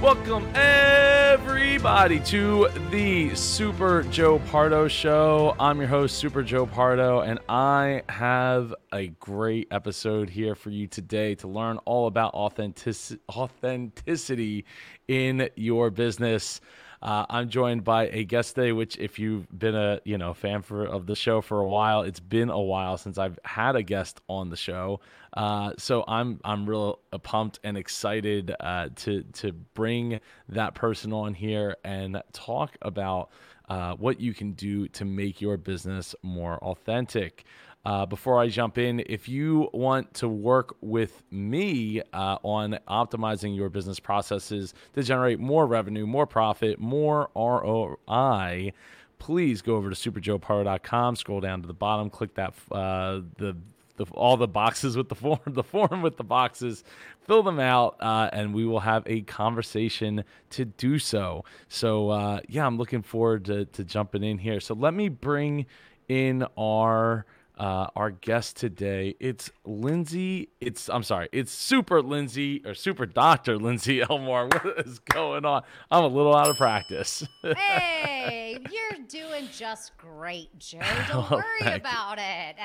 Welcome, everybody, to the Super Joe Pardo Show. I'm your host, Super Joe Pardo, and I have a great episode here for you today to learn all about authentic- authenticity in your business. Uh, I'm joined by a guest today, which if you've been a you know fan for of the show for a while, it's been a while since I've had a guest on the show. Uh, so I'm I'm real pumped and excited uh, to to bring that person on here and talk about uh, what you can do to make your business more authentic. Uh, before I jump in, if you want to work with me uh, on optimizing your business processes to generate more revenue, more profit, more ROI, please go over to superjoepardo.com, scroll down to the bottom, click that uh, the the, all the boxes with the form, the form with the boxes, fill them out, uh, and we will have a conversation to do so. So, uh, yeah, I'm looking forward to, to jumping in here. So, let me bring in our uh, our guest today. It's Lindsey. It's I'm sorry. It's Super Lindsey or Super Doctor Lindsey Elmore. What is going on? I'm a little out of practice. hey, you're doing just great, Joe. Don't oh, worry about you. it.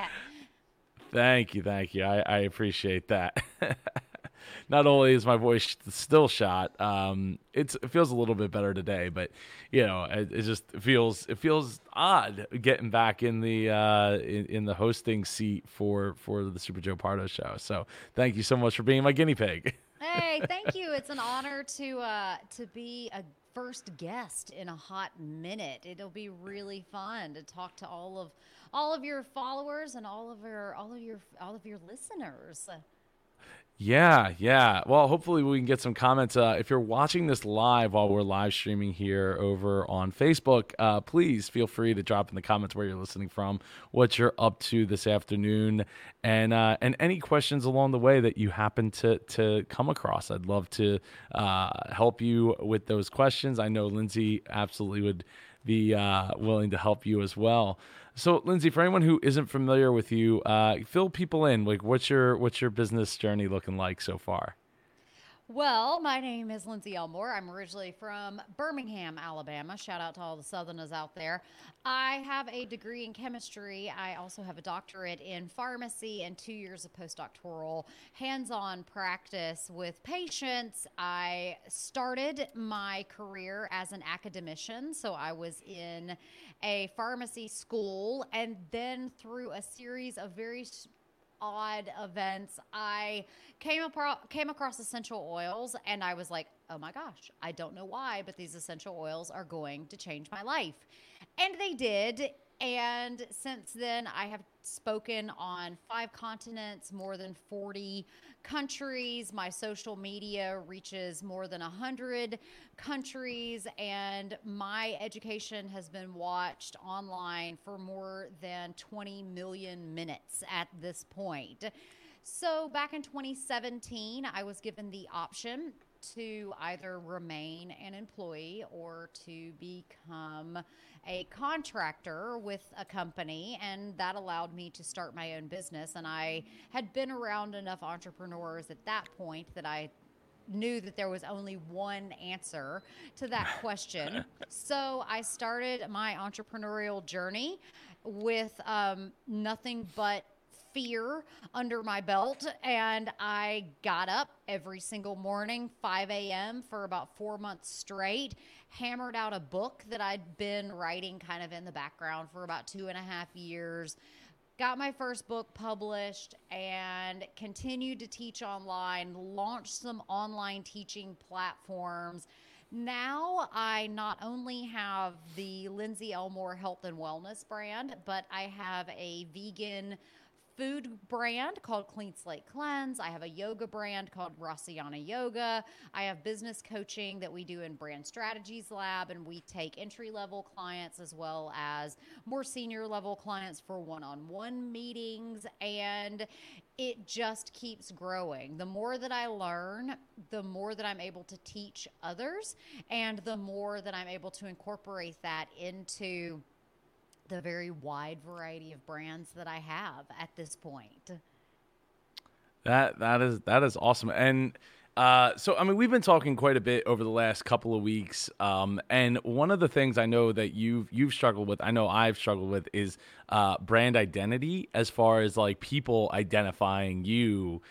Thank you, thank you. I, I appreciate that. Not only is my voice still shot, um, it feels a little bit better today, but you know, it, it just feels it feels odd getting back in the uh, in, in, the hosting seat for for the Super Joe Pardo show. So thank you so much for being my guinea pig. hey, thank you. It's an honor to uh, to be a first guest in a hot minute. It'll be really fun to talk to all of all of your followers and all of your all of your all of your listeners. Yeah, yeah. Well, hopefully we can get some comments. Uh, if you're watching this live while we're live streaming here over on Facebook, uh, please feel free to drop in the comments where you're listening from, what you're up to this afternoon, and uh, and any questions along the way that you happen to to come across. I'd love to uh, help you with those questions. I know Lindsey absolutely would be uh, willing to help you as well. So, Lindsey, for anyone who isn't familiar with you, uh, fill people in. Like, what's your what's your business journey looking like so far? Well, my name is Lindsey Elmore. I'm originally from Birmingham, Alabama. Shout out to all the Southerners out there. I have a degree in chemistry. I also have a doctorate in pharmacy and two years of postdoctoral hands on practice with patients. I started my career as an academician, so I was in a pharmacy school, and then through a series of very odd events, I came across came across essential oils and I was like, "Oh my gosh, I don't know why, but these essential oils are going to change my life." And they did. And since then, I have spoken on five continents, more than 40 countries. My social media reaches more than 100 countries, and my education has been watched online for more than 20 million minutes at this point. So, back in 2017, I was given the option to either remain an employee or to become a contractor with a company, and that allowed me to start my own business. And I had been around enough entrepreneurs at that point that I knew that there was only one answer to that question. so I started my entrepreneurial journey with um, nothing but fear under my belt. And I got up every single morning, 5 a.m., for about four months straight, hammered out a book that I'd been writing kind of in the background for about two and a half years. Got my first book published and continued to teach online, launched some online teaching platforms now I not only have the Lindsey Elmore Health and Wellness brand, but I have a vegan food brand called Clean Slate Cleanse. I have a yoga brand called Rasyana Yoga. I have business coaching that we do in Brand Strategies Lab, and we take entry level clients as well as more senior level clients for one on one meetings. And it just keeps growing. The more that I learn, the more that I'm able to teach others, and the more that I'm able to incorporate that into the very wide variety of brands that I have at this point. That that is that is awesome. And Uh, so, I mean, we've been talking quite a bit over the last couple of weeks, um, and one of the things I know that you've you've struggled with, I know I've struggled with, is uh, brand identity, as far as like people identifying you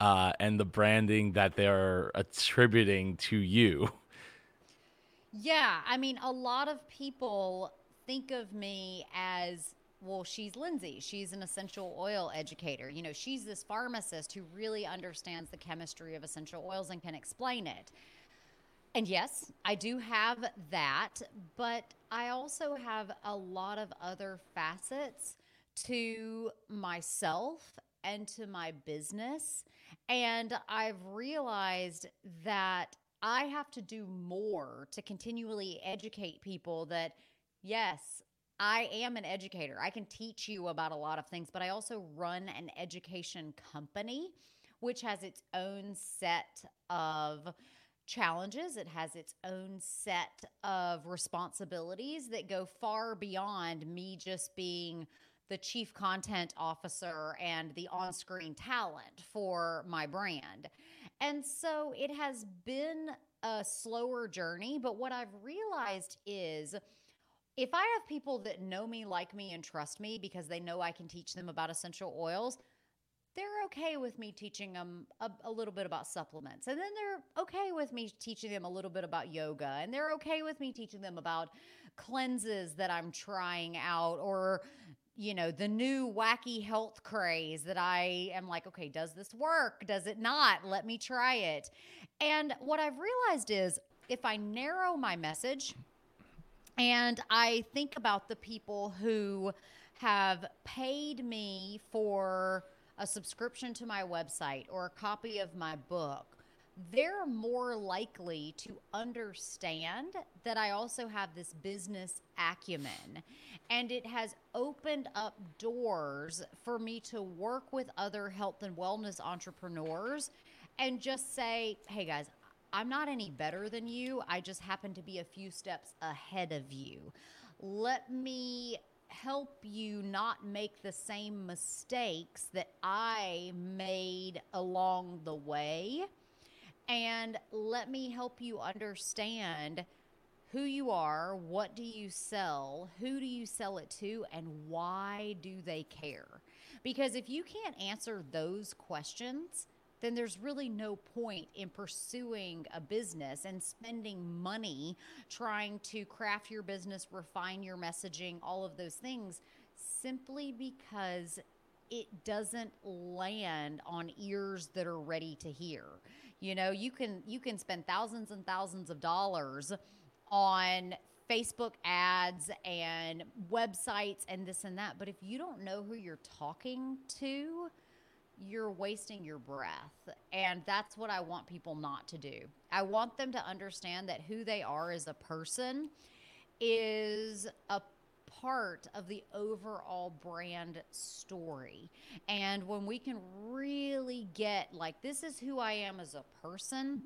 uh, and the branding that they're attributing to you. Yeah, I mean, a lot of people think of me as well, she's Lindsey. She's an essential oil educator. You know, she's this pharmacist who really understands the chemistry of essential oils and can explain it. And yes, I do have that, but I also have a lot of other facets to myself and to my business. And I've realized that I have to do more to continually educate people that, yes, I am an educator. I can teach you about a lot of things, but I also run an education company, which has its own set of challenges. It has its own set of responsibilities that go far beyond me just being the chief content officer and the on screen talent for my brand. And so it has been a slower journey, but what I've realized is if I have people that know me, like me, and trust me because they know I can teach them about essential oils, they're okay with me teaching them a, a, little bit about supplements. And then they're okay with me teaching them a little bit about yoga. And they're okay with me teaching them about cleanses that I'm trying out or, you know, the new wacky health craze that I am like, okay, does this work? Does it not? Let me try it. And what I've realized is if I narrow my message, and I think about the people who have paid me for a subscription to my website or a copy of my book. They're more likely to understand that I also have this business acumen. And it has opened up doors for me to work with other health and wellness entrepreneurs and just say, hey guys, I'm not any better than you. I just happen to be a few steps ahead of you. Let me help you not make the same mistakes that I made along the way. And let me help you understand who you are, what do you sell, who do you sell it to, and why do they care? Because if you can't answer those questions, then there's really no point in pursuing a business and spending money trying to craft your business, refine your messaging, all of those things, simply because it doesn't land on ears that are ready to hear. You know, you can you can spend thousands and thousands of dollars on Facebook ads and websites and this and that, but if you don't know who you're talking to, you're wasting your breath. And that's what I want people not to do. I want them to understand that who they are as a person is a part of the overall brand story. And when we can really get like, this is who I am as a person,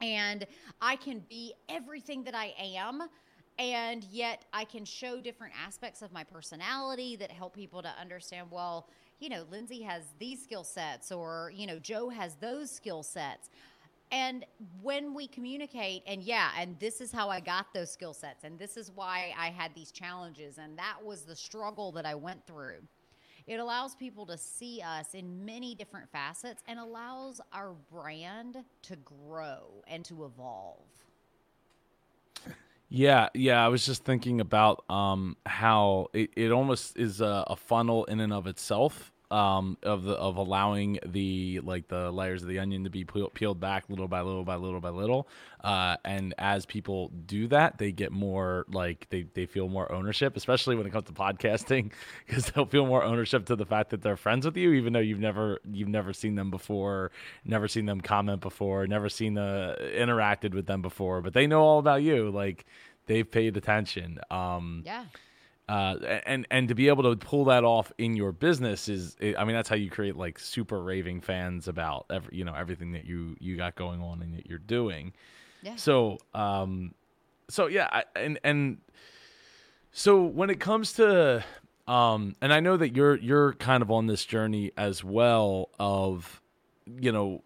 and I can be everything that I am and yet I can show different aspects of my personality that help people to understand well you know, Lindsey has these skill sets or, you know, Joe has those skill sets. And when we communicate, and yeah, and this is how I got those skill sets, and this is why I had these challenges, and that was the struggle that I went through. It allows people to see us in many different facets and allows our brand to grow and to evolve. Yeah, yeah. I was just thinking about um, how it, it almost is a, a funnel in and of itself um, of the of allowing the like the layers of the onion to be peeled back little by little by little by little. Uh, and as people do that, they get more like they, they feel more ownership, especially when it comes to podcasting, because they'll feel more ownership to the fact that they're friends with you, even though you've never you've never seen them before, never seen them comment before, never seen the interacted with them before, but they know all about you. Like they've paid attention. Um, yeah uh, and and to be able to pull that off in your business is I mean that's how you create like super raving fans about every you know everything that you you got going on and that you're doing. Yeah. So um so yeah I, and and so when it comes to um and I know that you're you're kind of on this journey as well of you know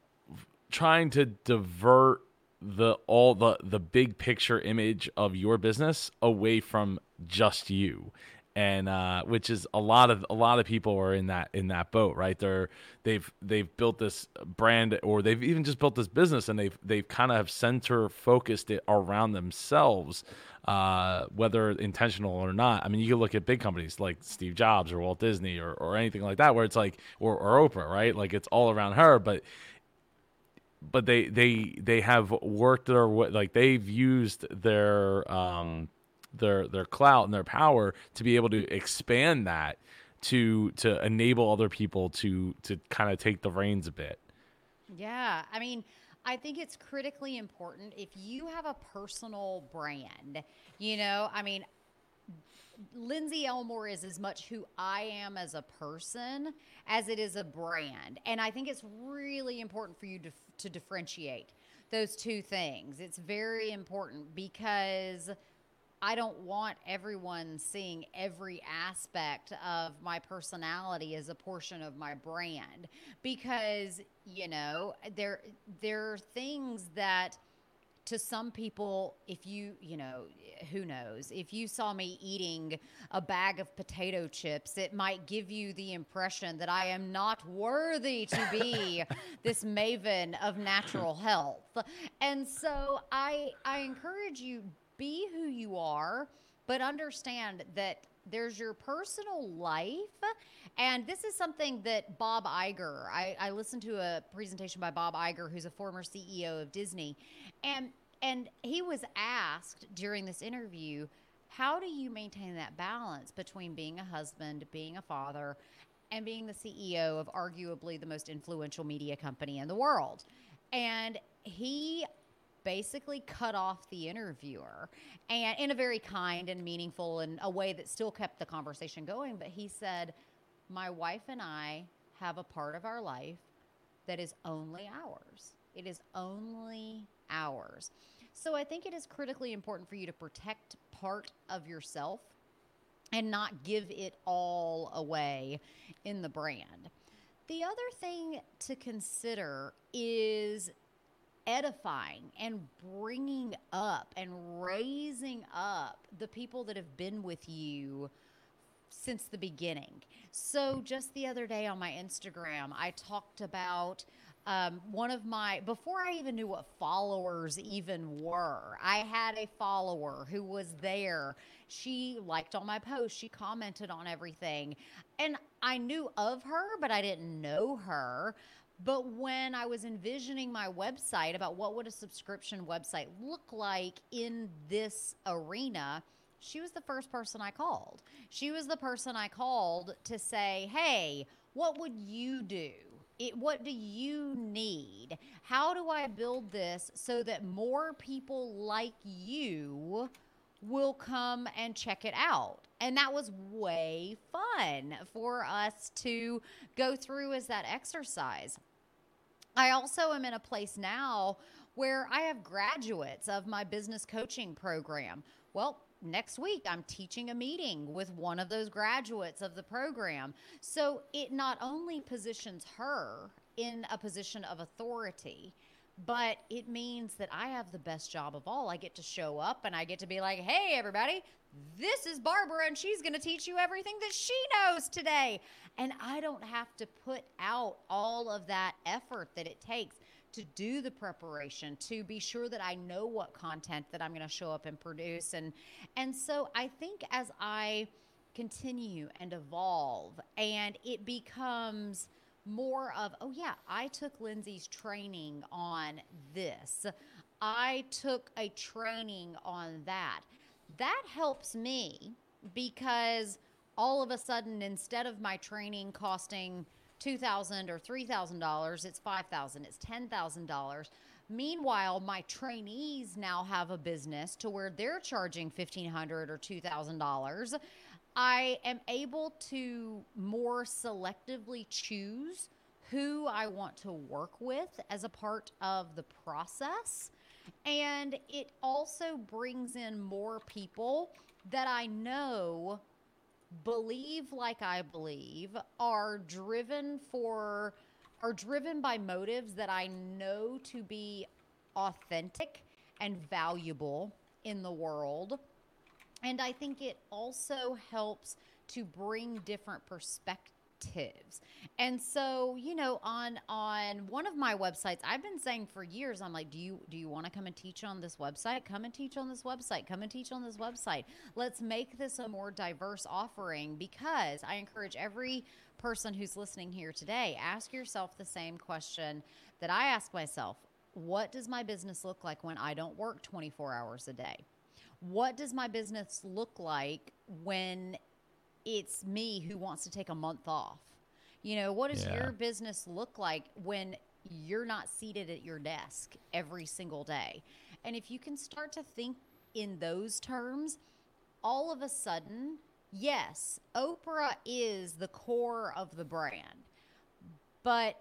trying to divert the all the the big picture image of your business away from just you and uh, which is a lot of a lot of people are in that in that boat, right? They're they've they've built this brand or they've even just built this business and they've they've kind of center focused it around themselves, uh, whether intentional or not. I mean, you can look at big companies like Steve Jobs or Walt Disney or or anything like that, where it's like or, or Oprah, right? Like it's all around her, but but they they they have worked their way like they've used their um their their clout and their power to be able to expand that to to enable other people to to kind of take the reins a bit. Yeah, I mean, I think it's critically important if you have a personal brand. You know, I mean, Lindsey Elmore is as much who I am as a person as it is a brand. And I think it's really important for you to, to differentiate those two things. It's very important because I don't want everyone seeing every aspect of my personality as a portion of my brand because you know there there are things that to some people if you you know who knows if you saw me eating a bag of potato chips it might give you the impression that i am not worthy to be this maven of natural health and so i i encourage you be who you are, but understand that there's your personal life. And this is something that Bob Iger, I, I listened to a presentation by Bob Iger, who's a former CEO of Disney. And and he was asked during this interview, how do you maintain that balance between being a husband, being a father, and being the CEO of arguably the most influential media company in the world? And he basically cut off the interviewer and in a very kind and meaningful and a way that still kept the conversation going but he said my wife and i have a part of our life that is only ours it is only ours so i think it is critically important for you to protect part of yourself and not give it all away in the brand the other thing to consider is edifying and bringing up and raising up the people that have been with you since the beginning. So, just the other day on my Instagram, I talked about um, one of my, before I even knew what followers even were, I had a follower who was there. She liked all my posts, she commented on everything. And I knew of her, but I didn't know her. But when I was envisioning my website about what would a subscription website look like in this arena, she was the first person I called. She was the person I called to say, "Hey, what would you do? It, what do you need? How do I build this so that more people like you will come and check it out?" And that was way fun for us to go through as that exercise. I also am in a place now where I have graduates of my business coaching program. Well, next week I'm teaching a meeting with one of those graduates of the program. So it not only positions her in a position of authority, but it means that I have the best job of all. I get to show up and I get to be like, hey, everybody, this is Barbara and she's going to teach you everything that she knows today. And I don't have to put out all of that effort that it takes to do the preparation to be sure that I know what content that I'm going to show up and produce. And and so I think as I continue and evolve and it becomes more of oh yeah I took Lindsey's training on this. I took a training on that. That helps me because all of a sudden instead of my training costing 2000 or $3000 it's 5000 it's $10000 meanwhile my trainees now have a business to where they're charging 1500 or $2000 i am able to more selectively choose who i want to work with as a part of the process. And it also brings in more people that I know believe like I believe, are driven for are driven by motives that I know to be authentic and valuable in the world. And I think it also helps to bring different perspectives. And so, you know, on on one of my websites, I've been saying for years, I'm like, do you do you want to come and teach on this website? Come and teach on this website. Come and teach on this website. Let's make this a more diverse offering because I encourage every person who's listening here today, ask yourself the same question that I ask myself. What does my business look like when I don't work 24 hours a day? What does my business look like when it's me who wants to take a month off? You know, what does Yeah. your business look like when you're not seated at your desk every single day? And if you can start to think in those terms, all of a sudden, yes, Oprah is the core of the brand, but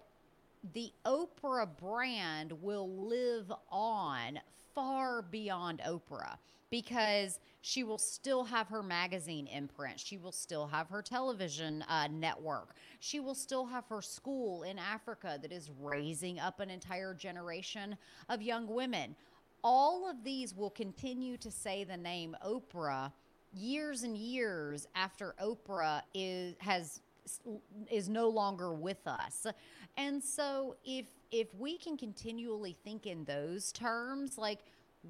the Oprah brand will live on far beyond Oprah because she will still have her magazine imprint. She will still have her television uh, network. She will still have her school in Africa that is raising up an entire generation of young women. All of these will continue to say the name Oprah years and years after Oprah is has is no longer with us. And so if if we can continually think in those terms like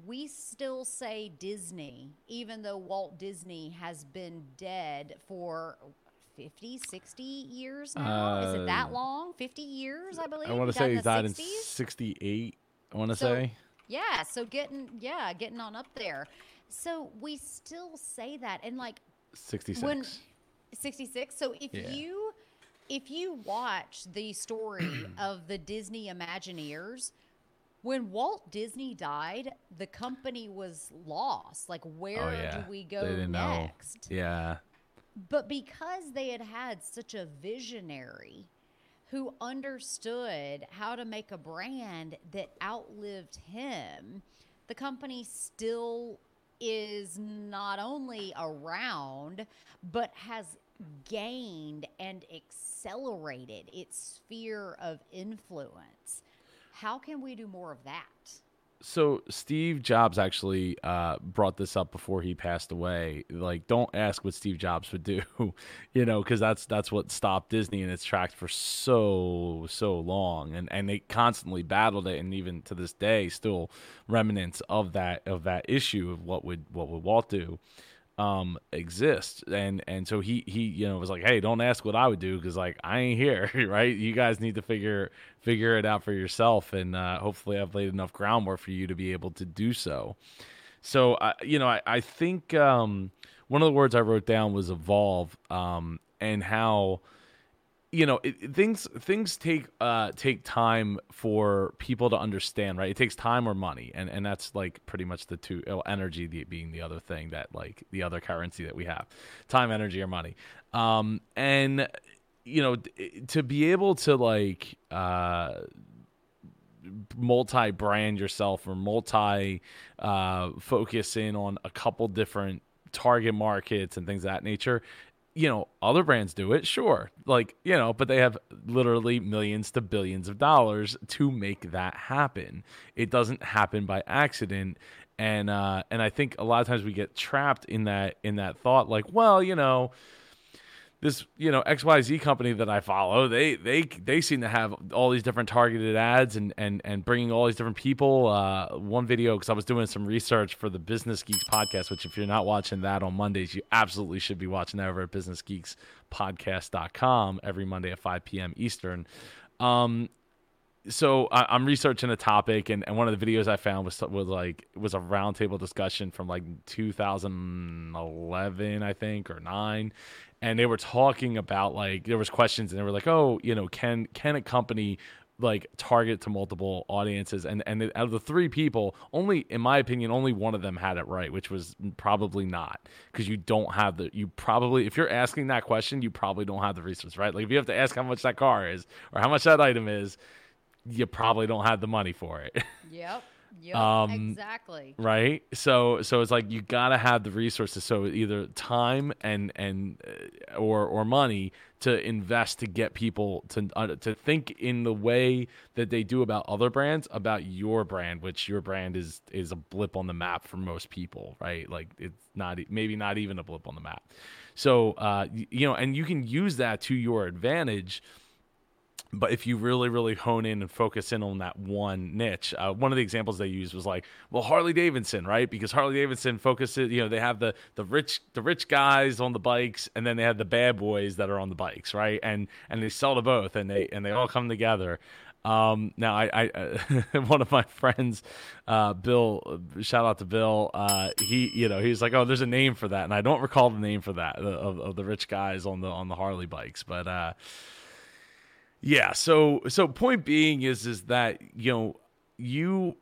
we still say Disney even though Walt Disney has been dead for 50 60 years now. Is it that Uh, long? 50 years, I believe. I want to say he died in 60s? 68. I want to So- say. Yeah, so getting yeah, getting on up there. So we still say that and like 66. when 66 so if Yeah. you if you watch the story of the disney imagineers when walt disney died the company was lost like where oh, yeah. do we go next know. Yeah. but because they had had such a visionary who understood how to make a brand that outlived him, the company still is not only around, but has gained and accelerated its sphere of influence. How can we do more of that? So Steve Jobs actually uh, brought this up before he passed away. Like, don't ask what Steve Jobs would do, you know, because that's that's what stopped Disney in its tracks for so so long, and and they constantly battled it, and even to this day, still remnants of that of that issue of what would what would Walt do um exist. And and so he he you know was like hey don't ask what i would do because like i ain't here right? You guys need to figure figure it out for yourself and uh hopefully i've laid enough groundwork for you to be able to do so. So uh, you know I, I think um one of the words i wrote down was evolve um and how you know it, things things take uh take time for people to understand right? It takes time or money and and that's like pretty much the two oh, energy the, being the other thing that like the other currency that we have time energy or money. Um and you know d- to be able to like uh multi brand yourself or multi uh focus in on a couple different target markets and things of that nature you know other brands do it sure. Like you know but they have literally millions to billions of dollars to make that happen. It doesn't happen by accident. And uh and i think a lot of times we get trapped in that in that thought like well you know this you know XYZ company that I follow, they they they seem to have all these different targeted ads and and and bringing all these different people. Uh, one video because I was doing some research for the Business Geeks podcast, which if you're not watching that on Mondays, you absolutely should be watching that over at businessgeekspodcast.com every Monday at 5 p.m. Eastern. Um, so I, I'm researching a topic, and, and one of the videos I found was was like was a roundtable discussion from like 2011, I think, or nine, and they were talking about like there was questions, and they were like, oh, you know, can can a company like target to multiple audiences? And and out of the three people only in my opinion only one of them had it right which was probably not because you don't have the you probably if you're asking that question you probably don't have the resources right? Like if you have to ask how much that car is or how much that item is you probably don't have the money for it. Yep. Yep, Um, exactly. right? So so it's like you got to have the resources so either time and and uh, or or money to invest to get people to uh, to think in the way that they do about other brands about your brand which your brand is is a blip on the map for most people right? Like it's not maybe not even a blip on the map. So uh y- you know and you can use that to your advantage but if you really really hone in and focus in on that one niche uh, one of the examples they used was like well harley davidson right? Because harley davidson focuses you know they have the the rich the rich guys on the bikes and then they have the bad boys that are on the bikes right? And and they sell to both and they and they all come together. Um, now I, I uh, one of my friends, uh, Bill, shout out to Bill. Uh, he, you know, he's like, oh, there's a name for that, and I don't recall the name for that of, of the rich guys on the on the Harley bikes, but uh, yeah. So so point being is is that you know you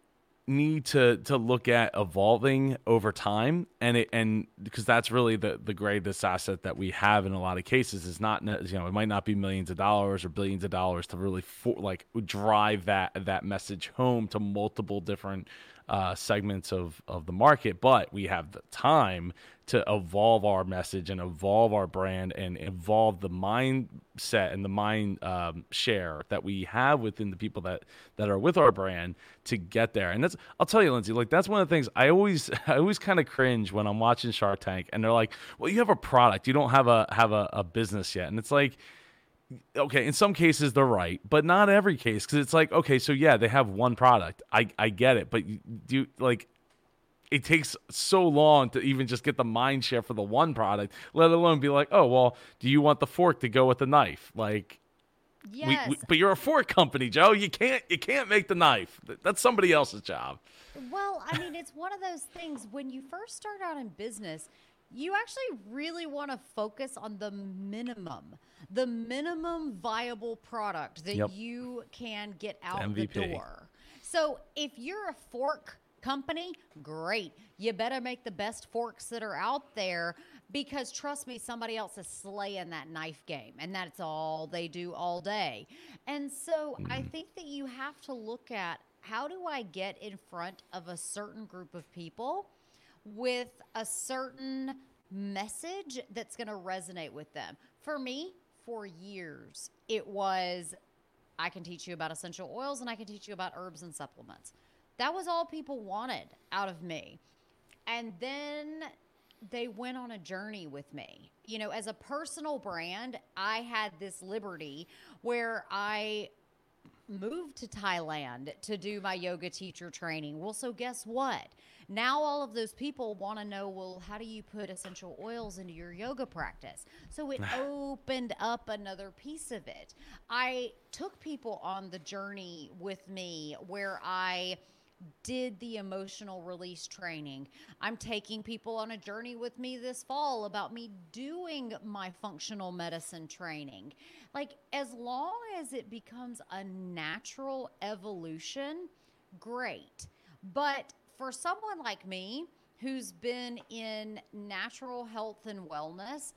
need to to look at evolving over time and it and because that's really the the greatest asset that we have in a lot of cases is not you know it might not be millions of dollars or billions of dollars to really for, like drive that that message home to multiple different uh, segments of of the market but we have the time to evolve our message and evolve our brand and evolve the mindset and the mind um, share that we have within the people that that are with our brand to get there. And that's I'll tell you, Lindsey, like that's one of the things I always I always kind of cringe when I'm watching Shark Tank and they're like, "Well, you have a product, you don't have a have a, a business yet," and it's like. Okay, in some cases they're right, but not every case because it's like okay, so yeah, they have one product. I I get it, but you, do you, like it takes so long to even just get the mind share for the one product, let alone be like, oh well, do you want the fork to go with the knife? Like, we- Yes. we, but you're a fork company, Joe. You can't you can't make the knife. That's somebody else's job. Well, I mean, it's one of those things when you first start out in business, you actually really want to focus on the minimum, the minimum viable product that Yep. you can get out the door. So if you're a fork company, great. You better make the best forks that are out there because trust me, somebody else is slaying that knife game and that's all they do all day. And so I think that you have to look at how do I get in front of a certain group of people with a certain message that's going to resonate with them. For me, for years, it was I can teach you about essential oils and I can teach you about herbs and supplements. That was all people wanted out of me. And then they went on a journey with me. You know, as a personal brand, I had this liberty where I moved to Thailand to do my yoga teacher training. Well, so guess what? Now all of those people want to know, well, how do you put essential oils into your yoga practice? So it opened up another piece of it. I took people on the journey with me where I did the emotional release training. I'm taking people on a journey with me this fall about me doing my functional medicine training. Like, as long as it becomes a natural evolution, great. But for someone like me who's been in natural health and wellness,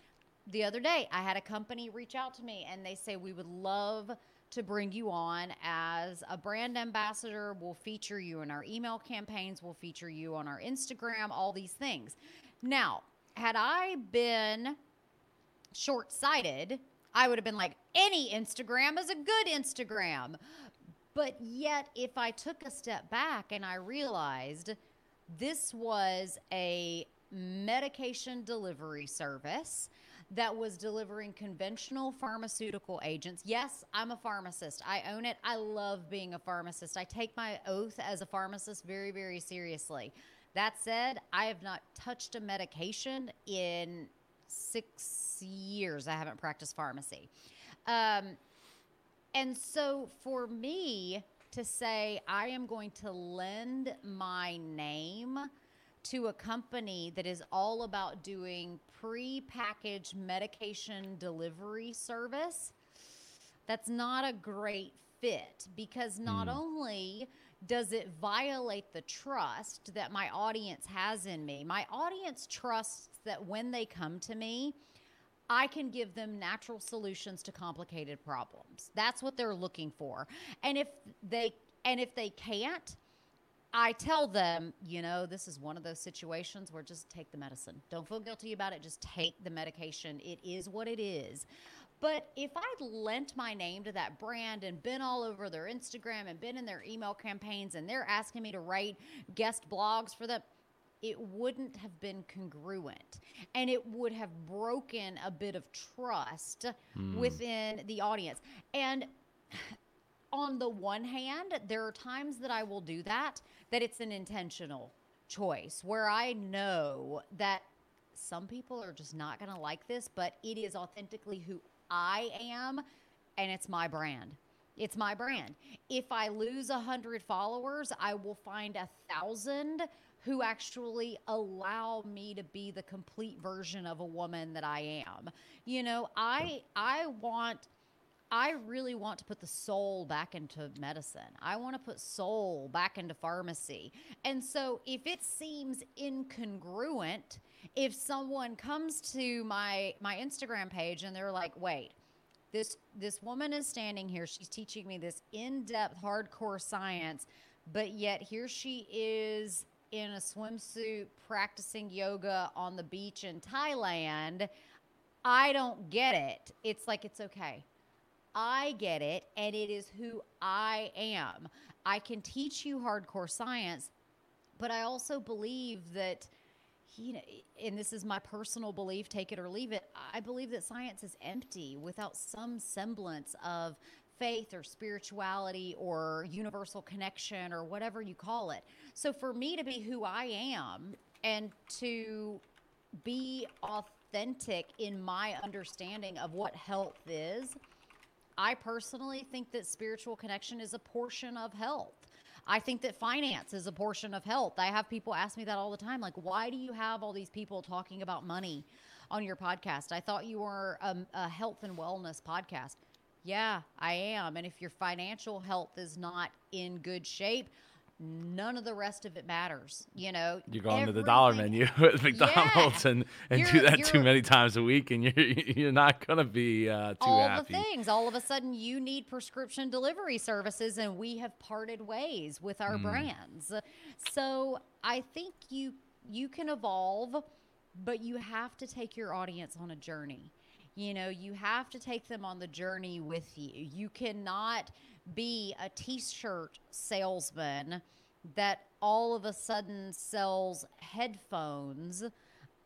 the other day I had a company reach out to me and they say, We would love to bring you on as a brand ambassador. We'll feature you in our email campaigns, we'll feature you on our Instagram, all these things. Now, had I been short sighted, I would have been like, any Instagram is a good Instagram. But yet, if I took a step back and I realized this was a medication delivery service that was delivering conventional pharmaceutical agents. Yes, I'm a pharmacist. I own it. I love being a pharmacist. I take my oath as a pharmacist very, very seriously. That said, I have not touched a medication in six years. I haven't practiced pharmacy. Um, and so for me to say, I am going to lend my name to a company that is all about doing pre-packaged medication delivery service, that's not a great fit because not hmm. only does it violate the trust that my audience has in me, my audience trusts that when they come to me, I can give them natural solutions to complicated problems. That's what they're looking for. And if they and if they can't, I tell them, you know, this is one of those situations where just take the medicine. Don't feel guilty about it. Just take the medication. It is what it is. But if I'd lent my name to that brand and been all over their Instagram and been in their email campaigns and they're asking me to write guest blogs for them, it wouldn't have been congruent and it would have broken a bit of trust mm. within the audience. And on the one hand, there are times that I will do that, that it's an intentional choice where I know that some people are just not going to like this, but it is authentically who I am and it's my brand. It's my brand. If I lose a hundred followers, I will find a thousand who actually allow me to be the complete version of a woman that I am. You know, I I want I really want to put the soul back into medicine. I want to put soul back into pharmacy. And so if it seems incongruent, if someone comes to my my Instagram page and they're like, "Wait, this this woman is standing here, she's teaching me this in-depth hardcore science, but yet here she is in a swimsuit practicing yoga on the beach in Thailand." I don't get it. It's like it's okay I get it and it is who I am. I can teach you hardcore science, but I also believe that you know, and this is my personal belief, take it or leave it. I believe that science is empty without some semblance of faith or spirituality or universal connection or whatever you call it. So for me to be who I am and to be authentic in my understanding of what health is, I personally think that spiritual connection is a portion of health. I think that finance is a portion of health. I have people ask me that all the time. Like, why do you have all these people talking about money on your podcast? I thought you were a, a health and wellness podcast. Yeah, I am. And if your financial health is not in good shape, none of the rest of it matters. You know, you go into the dollar menu at McDonald's yeah. and, and do that too many times a week, and you're you're not gonna be uh, too all happy. All the things. All of a sudden, you need prescription delivery services, and we have parted ways with our mm. brands. So I think you you can evolve, but you have to take your audience on a journey. You know, you have to take them on the journey with you. You cannot be a t-shirt salesman that all of a sudden sells headphones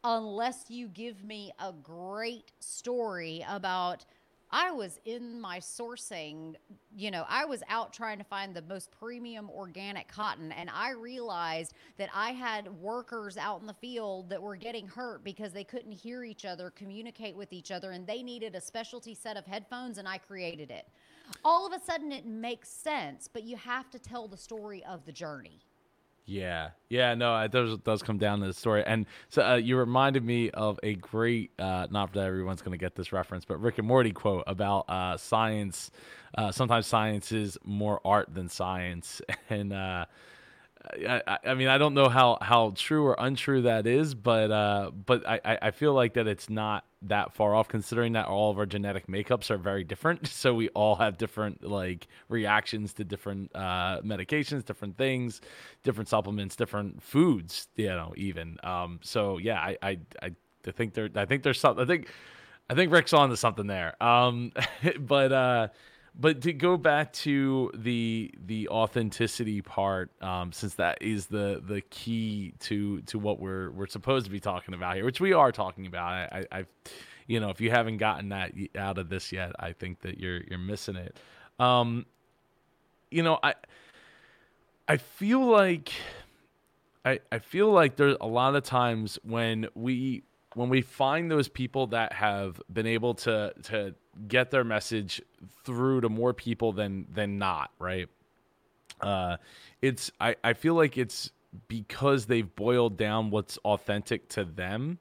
unless you give me a great story about I was in my sourcing, you know, I was out trying to find the most premium organic cotton, and I realized that I had workers out in the field that were getting hurt because they couldn't hear each other, communicate with each other, and they needed a specialty set of headphones, and I created it all of a sudden it makes sense, but you have to tell the story of the journey. Yeah, yeah, no, it does does come down to the story, and so uh, you reminded me of a great, uh, not that everyone's going to get this reference, but Rick and Morty quote about uh, science. Uh, sometimes science is more art than science, and uh, I, I, mean, I don't know how, how true or untrue that is, but uh, but I, I feel like that it's not that far off, considering that all of our genetic makeups are very different. So we all have different like reactions to different uh, medications, different things, different supplements, different foods. You know, even. Um, so yeah, I, I I think there I think there's something. I think I think Rick's on to something there. Um, but uh, but to go back to the the authenticity part, um, since that is the the key to to what we're we're supposed to be talking about here, which we are talking about. I, I, I've, you know, if you haven't gotten that out of this yet, I think that you're you're missing it. Um, you know, I I feel like I I feel like there's a lot of times when we when we find those people that have been able to to get their message through to more people than than not, right? Uh, it's I I feel like it's because they've boiled down what's authentic to them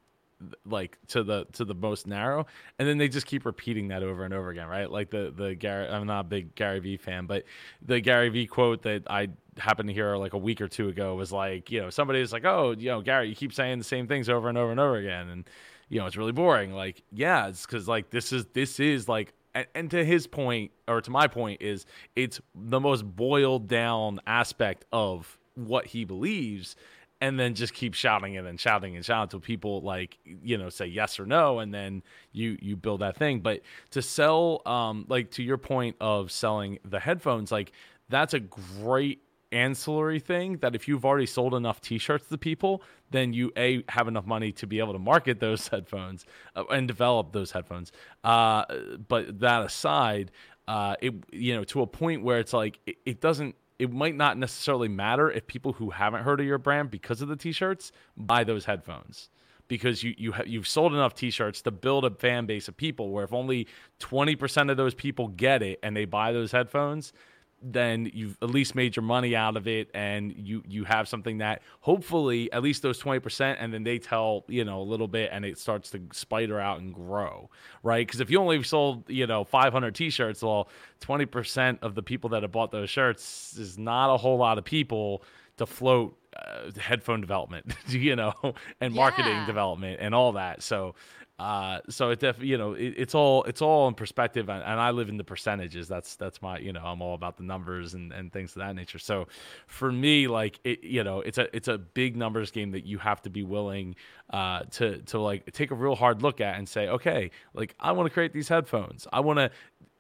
like to the to the most narrow and then they just keep repeating that over and over again right like the the gary i'm not a big gary vee fan but the gary vee quote that i happened to hear like a week or two ago was like you know somebody's like oh you know gary you keep saying the same things over and over and over again and you know it's really boring. Like yeah it's because like this is this is like and, to his point or to my point is it's the most boiled down aspect of what he believes and then just keep shouting it and then shouting and shouting until people like you know say yes or no and then you you build that thing. But to sell um like to your point of selling the headphones like that's a great ancillary thing that if you've already sold enough t-shirts to people then you a have enough money to be able to market those headphones uh, and develop those headphones. Uh, but that aside uh, it you know to a point where it's like it, it doesn't it might not necessarily matter if people who haven't heard of your brand because of the t-shirts buy those headphones. Because you you you've sold enough t-shirts to build a fan base of people where if only 20% of those people get it and they buy those headphones then you've at least made your money out of it and you you have something that hopefully at least those 20% and then they tell you know a little bit and it starts to spider out and grow right because if you only sold you know 500 t-shirts well 20% of the people that have bought those shirts is not a whole lot of people to float uh, headphone development you know and marketing Yeah. development and all that so uh, so it def you know it, it's all it's all in perspective and, and I live in the percentages. That's that's my you know I'm all about the numbers and, and things of that nature. So for me like it you know it's a it's a big numbers game that you have to be willing uh, to to like take a real hard look at and say okay like I want to create these headphones. I want to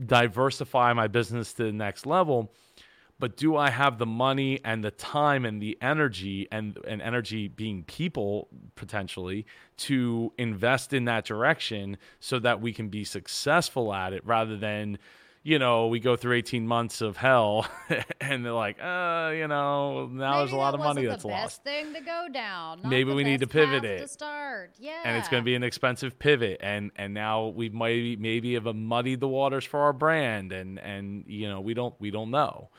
diversify my business to the next level but do I have the money and the time and the energy and and energy being people potentially to invest in that direction so that we can be successful at it rather than you know we go through 18 months of hell and they're like uh you know now there's a lot of money that's the lost best thing to go down. Maybe we need to pivot it. to start. Yeah, and it's going to be an expensive pivot and and now we might maybe have muddied the waters for our brand and and you know we don't we don't know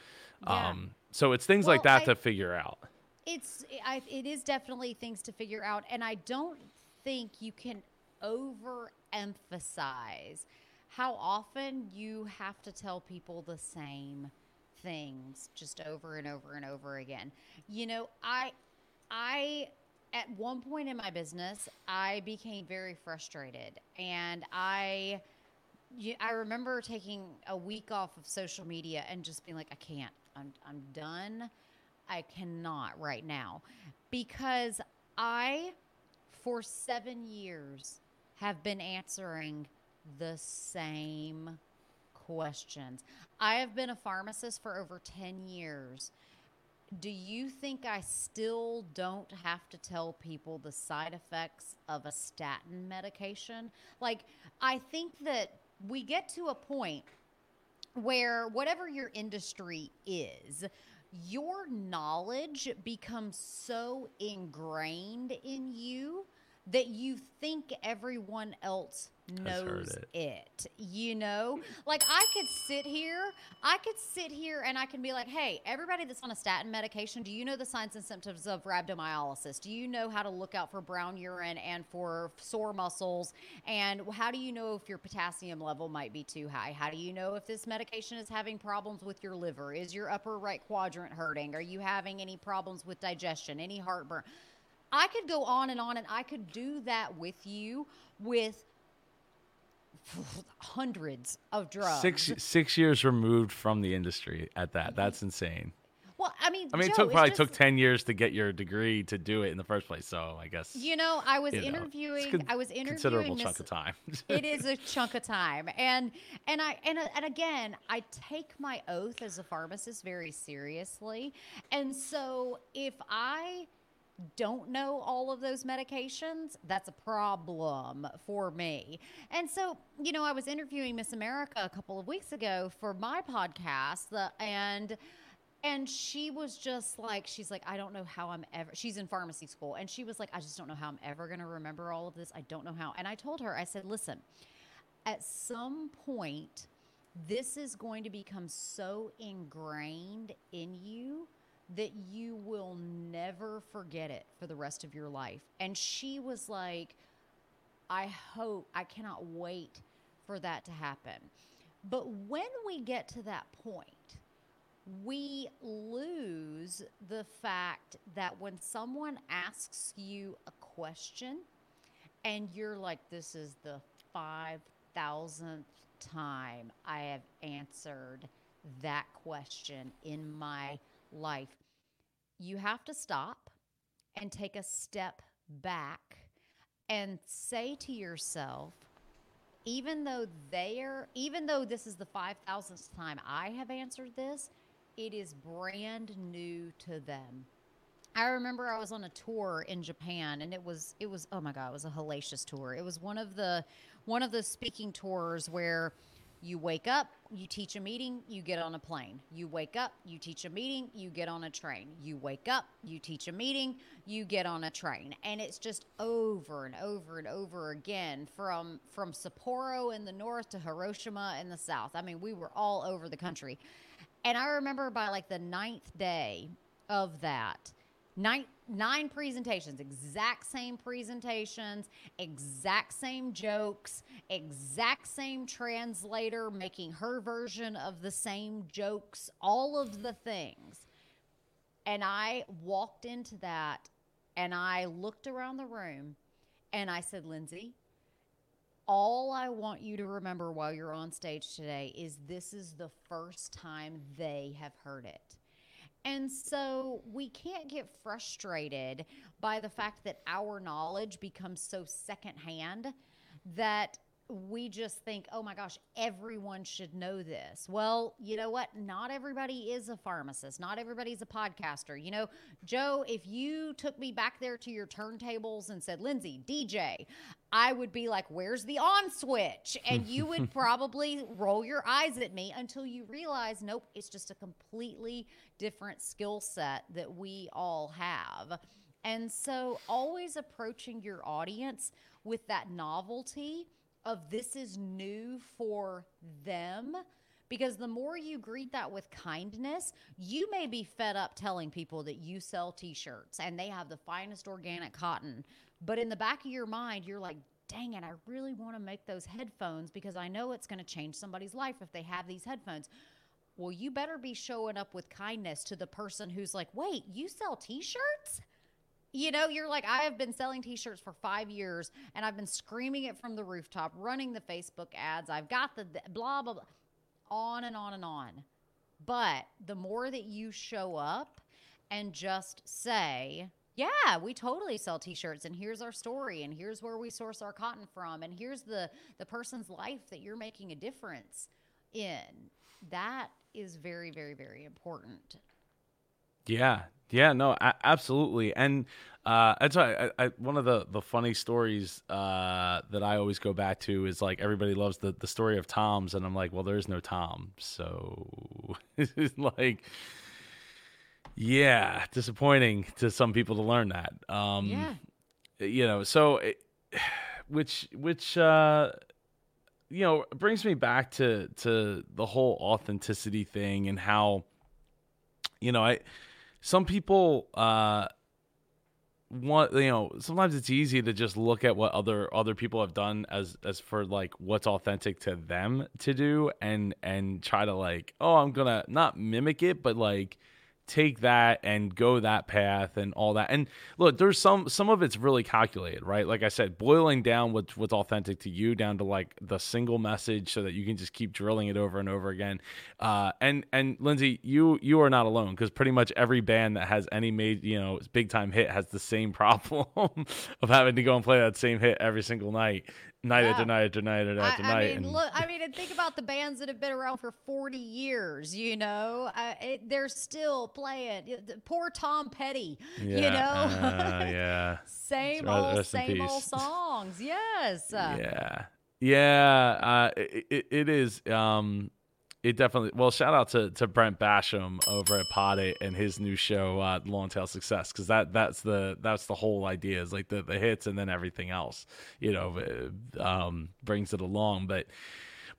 Yeah. um so it's things like that I- to figure out it's I, it is definitely things to figure out and i don't think you can overemphasize how often you have to tell people the same things just over and over and over again you know i i at one point in my business i became very frustrated and i I remember taking a week off of social media and just being like, I can't. I'm I'm done. I cannot right now because I, for seven years, have been answering the same questions. I have been a pharmacist for over 10 years. Do you think I still don't have to tell people the side effects of a statin medication? Like, I think that we get to a point where whatever your industry is, your knowledge becomes so ingrained in you that you think everyone else knows it. it. You know, like I could sit here, I could sit here and I can be like, hey, everybody that's on a statin medication, do you know the signs and symptoms of rhabdomyolysis? Do you know how to look out for brown urine and for sore muscles? And how do you know if your potassium level might be too high? How do you know if this medication is having problems with your liver? Is your upper right quadrant hurting? Are you having any problems with digestion, any heartburn? I could go on and on, and I could do that with you with hundreds of drugs. Six six years removed from the industry at that. That's insane. Well, I mean, I mean, it took probably just- took ten years to get your degree to do it in the first place. So I guess You know, I was you know, interviewing. con- I was interviewing. considerable chunk of time. it is a chunk of time, and and I and uh, and again, I take my oath as a pharmacist very seriously, and so if I don't know all of those medications, that's a problem for me. And so, you know, I was interviewing Miss America a couple of weeks ago for my podcast, and and she was just like, she's like, I don't know how I'm ever. She's in pharmacy school, and she was like, I just don't know how I'm ever going to remember all of this. I don't know how. And I told her, I said, listen, at some point, this is going to become so ingrained in you that you will never forget it for the rest of your life. And she was like, I hope, I cannot wait for that to happen. But when we get to that point, we lose the fact that when someone asks you a question and you're like, this is the 5,000th time I have answered that question in my life, you have to stop and take a step back and say to yourself, even though they're, even though this is the 5,000th time I have answered this, it is brand new to them. I remember I was on a tour in Japan and it was it was oh my god, it was a hellacious tour. It was one of the one of the speaking tours where you wake up, you teach a meeting, you get on a plane. You wake up, you teach a meeting, you get on a train. You wake up, you teach a meeting, you get on a train. And it's just over and over and over again from from Sapporo in the north to Hiroshima in the south. I mean, we were all over the country. And I remember by like the ninth day of that, nine nine presentations exact same presentations exact same jokes exact same translator making her version of the same jokes all of the things and i walked into that and i looked around the room and i said lindsey all I want you to remember while you're on stage today is this is the first time they have heard it. And so we can't get frustrated by the fact that our knowledge becomes so secondhand that we just think, oh my gosh, everyone should know this. Well, you know what? Not everybody is a pharmacist. Not everybody's a podcaster. You know, Joe, if you took me back there to your turntables and said, Lindsey, DJ, I would be like, where's the on switch? And you would probably roll your eyes at me until you realize, nope, it's just a completely different skill set that we all have. And so always approaching your audience with that novelty of this is new for them because the more you greet that with kindness, you may be fed up telling people that you sell t shirts and they have the finest organic cotton. But in the back of your mind, you're like, dang it, I really want to make those headphones because I know it's going to change somebody's life if they have these headphones. Well, you better be showing up with kindness to the person who's like, wait, you sell t shirts? You know, you're like, I have been selling t shirts for five years and I've been screaming it from the rooftop, running the Facebook ads. I've got the blah, blah, blah, on and on and on. But the more that you show up and just say, yeah, we totally sell t-shirts and here's our story and here's where we source our cotton from and here's the the person's life that you're making a difference in. That is very very very important. Yeah, yeah, no, a- absolutely, and uh, that's why I, I, one of the the funny stories uh, that I always go back to is like everybody loves the the story of Tom's, and I'm like, well, there's no Tom, so it's like, yeah, disappointing to some people to learn that. Um, yeah, you know, so it, which which uh, you know brings me back to to the whole authenticity thing and how you know I some people uh want you know sometimes it's easy to just look at what other other people have done as as for like what's authentic to them to do and and try to like oh i'm gonna not mimic it but like take that and go that path and all that. And look, there's some some of it's really calculated, right? Like I said, boiling down what's what's authentic to you down to like the single message so that you can just keep drilling it over and over again. Uh, and and Lindsey, you you are not alone because pretty much every band that has any made you know big time hit has the same problem of having to go and play that same hit every single night night yeah. after night after night after I, night. I mean, and... look, I mean, and think about the bands that have been around for 40 years, you know, uh, it, they're still playing. Poor Tom Petty, yeah, you know? Uh, yeah. same old, same old songs. Yes. Yeah. Yeah. Uh, it, it is. Um, it definitely well shout out to, to brent basham over at pod and his new show uh, long tail success because that that's the that's the whole idea is like the, the hits and then everything else you know um, brings it along. But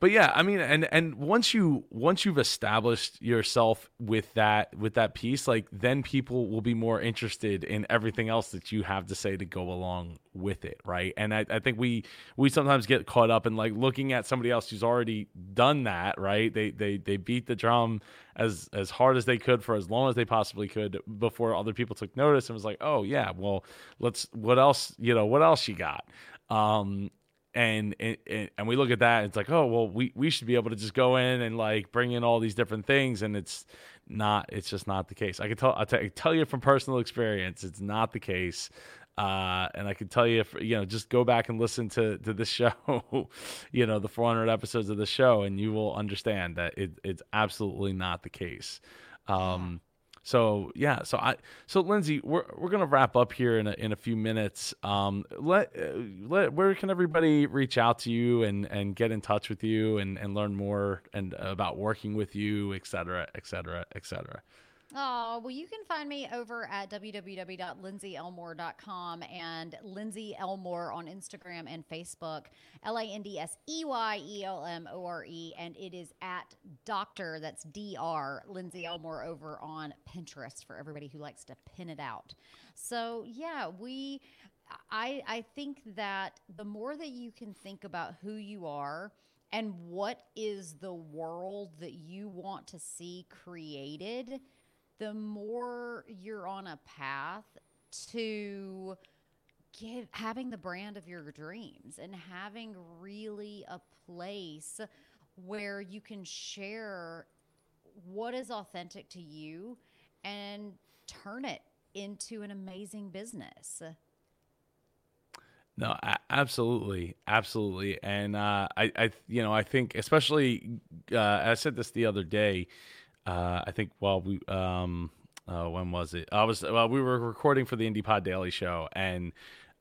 but yeah, I mean, and and once you once you've established yourself with that with that piece, like then people will be more interested in everything else that you have to say to go along with it, right? And I, I think we we sometimes get caught up in like looking at somebody else who's already done that, right? They they they beat the drum as as hard as they could for as long as they possibly could before other people took notice and was like, oh yeah, well let's what else you know what else you got. Um, and, and and we look at that it's like oh well we we should be able to just go in and like bring in all these different things and it's not it's just not the case. I can tell I tell you from personal experience, it's not the case. Uh, and I can tell you, if, you know, just go back and listen to to this show, you know, the 400 episodes of the show, and you will understand that it, it's absolutely not the case. Um, so yeah, so I so Lindsey, we're we're gonna wrap up here in a, in a few minutes. Um, let uh, let where can everybody reach out to you and and get in touch with you and and learn more and about working with you, et cetera, et cetera, et cetera. Oh, well, you can find me over at www.lindseyelmore.com and Lindsey Elmore on Instagram and Facebook, L A N D S E Y E L M O R E. And it is at Dr. That's D R Lindsey Elmore over on Pinterest for everybody who likes to pin it out. So, yeah, we. I, I think that the more that you can think about who you are and what is the world that you want to see created, the more you're on a path to give having the brand of your dreams and having really a place where you can share what is authentic to you and turn it into an amazing business. No, absolutely, absolutely, and uh, I, I, you know, I think especially, uh, I said this the other day uh, I think while we um, uh, when was it? I was well, we were recording for the Indie Pod Daily Show, and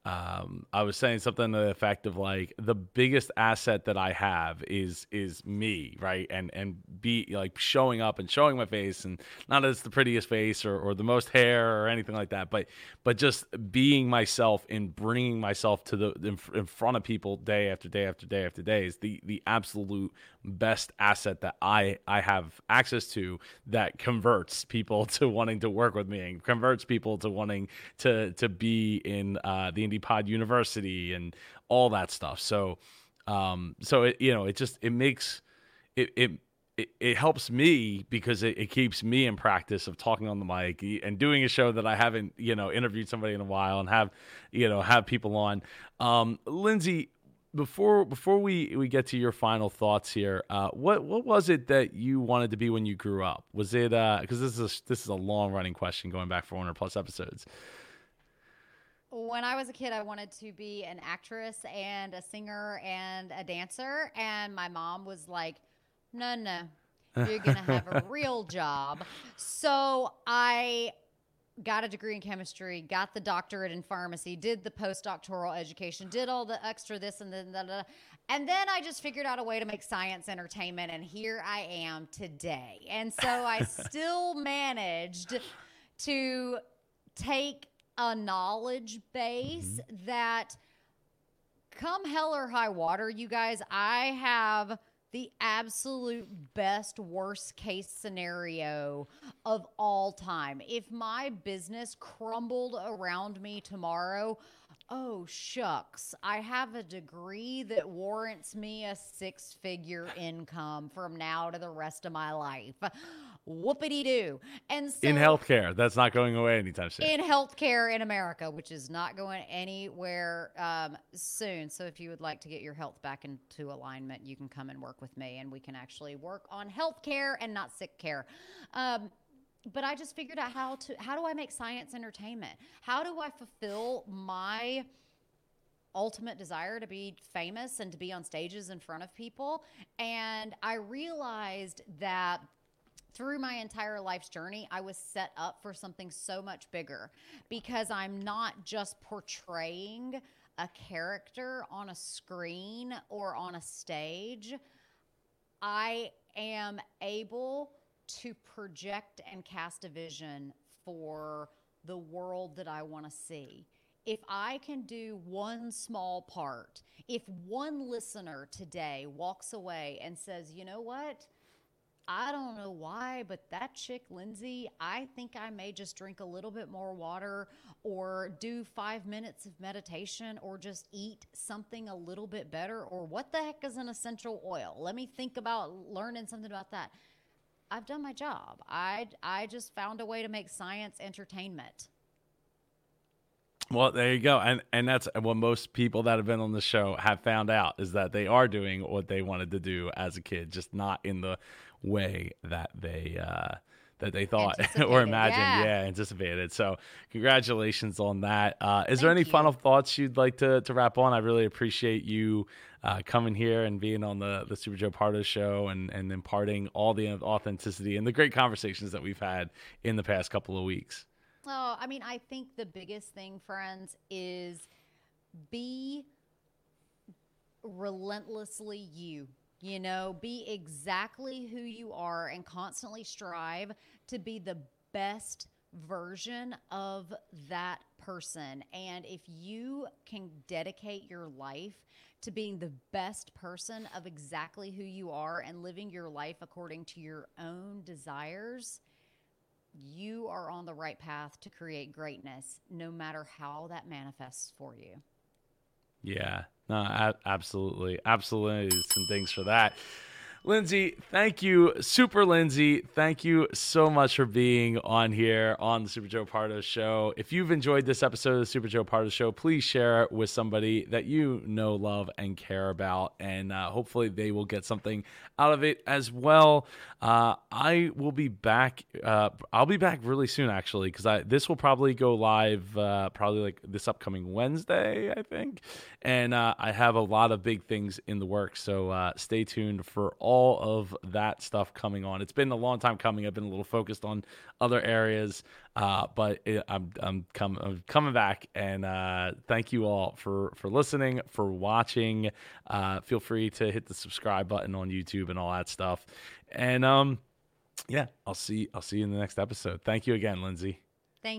um, I was saying something to the effect of like the biggest asset that I have is is me, right? And and be like showing up and showing my face, and not as the prettiest face or, or the most hair or anything like that, but but just being myself and bringing myself to the in, in front of people day after day after day after day is the the absolute best asset that I I have access to that converts people to wanting to work with me and converts people to wanting to to be in uh, the Pod University and all that stuff. So, um, so it you know it just it makes it it it, helps me because it, it keeps me in practice of talking on the mic and doing a show that I haven't you know interviewed somebody in a while and have you know have people on. Um, Lindsey, before before we we get to your final thoughts here, uh, what what was it that you wanted to be when you grew up? Was it because uh, this is a, this is a long running question going back 400 plus episodes when I was a kid, I wanted to be an actress and a singer and a dancer. And my mom was like, no, no, you're going to have a real job. So I got a degree in chemistry, got the doctorate in pharmacy, did the postdoctoral education, did all the extra this and then that. And then I just figured out a way to make science entertainment. And here I am today. And so I still managed to take a knowledge base mm-hmm. that come hell or high water, you guys, I have the absolute best worst case scenario of all time. If my business crumbled around me tomorrow, oh shucks, I have a degree that warrants me a six figure income from now to the rest of my life whoopity doo. And so, in healthcare, that's not going away anytime soon. In healthcare in America, which is not going anywhere um, soon. So if you would like to get your health back into alignment, you can come and work with me, and we can actually work on healthcare and not sick care. Um, but I just figured out how to how do I make science entertainment? How do I fulfill my ultimate desire to be famous and to be on stages in front of people? And I realized that through my entire life's journey, I was set up for something so much bigger because I'm not just portraying a character on a screen or on a stage. I am able to project and cast a vision for the world that I want to see. If I can do one small part, if one listener today walks away and says, you know what? I don't know why, but that chick, Lindsey, I think I may just drink a little bit more water or do five minutes of meditation or just eat something a little bit better. Or what the heck is an essential oil? Let me think about learning something about that. I've done my job. I, I just found a way to make science entertainment. Well, there you go, and and that's what most people that have been on the show have found out is that they are doing what they wanted to do as a kid, just not in the way that they uh, that they thought or imagined. Yeah. yeah. anticipated. So congratulations on that. Uh, is Thank there any you. final thoughts you'd like to to wrap on? I really appreciate you uh, coming here and being on the the Super Joe Pardo show and and imparting all the authenticity and the great conversations that we've had in the past couple of weeks. Oh, I mean, I think the biggest thing, friends, is be relentlessly you. You know, be exactly who you are and constantly strive to be the best version of that person. And if you can dedicate your life to being the best person of exactly who you are and living your life according to your own desires, you are on the right path to create greatness, no matter how that manifests for you. Yeah, no, absolutely, absolutely. Some things for that. Lindsey, thank you, Super Lindsey. Thank you so much for being on here on the Super Joe Pardo Show. If you've enjoyed this episode of the Super Joe Pardo Show, please share it with somebody that you know, love, and care about, and uh, hopefully they will get something out of it as well. Uh, I will be back. Uh, I'll be back really soon, actually, because this will probably go live uh, probably like this upcoming Wednesday, I think, and uh, I have a lot of big things in the works. So uh, stay tuned for all all of that stuff coming on. It's been a long time coming. I've been a little focused on other areas, uh, but it, I'm I'm, com- I'm, coming back. And uh, thank you all for for listening, for watching. Uh, feel free to hit the subscribe button on YouTube and all that stuff. And um, yeah, I'll see I'll see you in the next episode. Thank you again, Lindsey.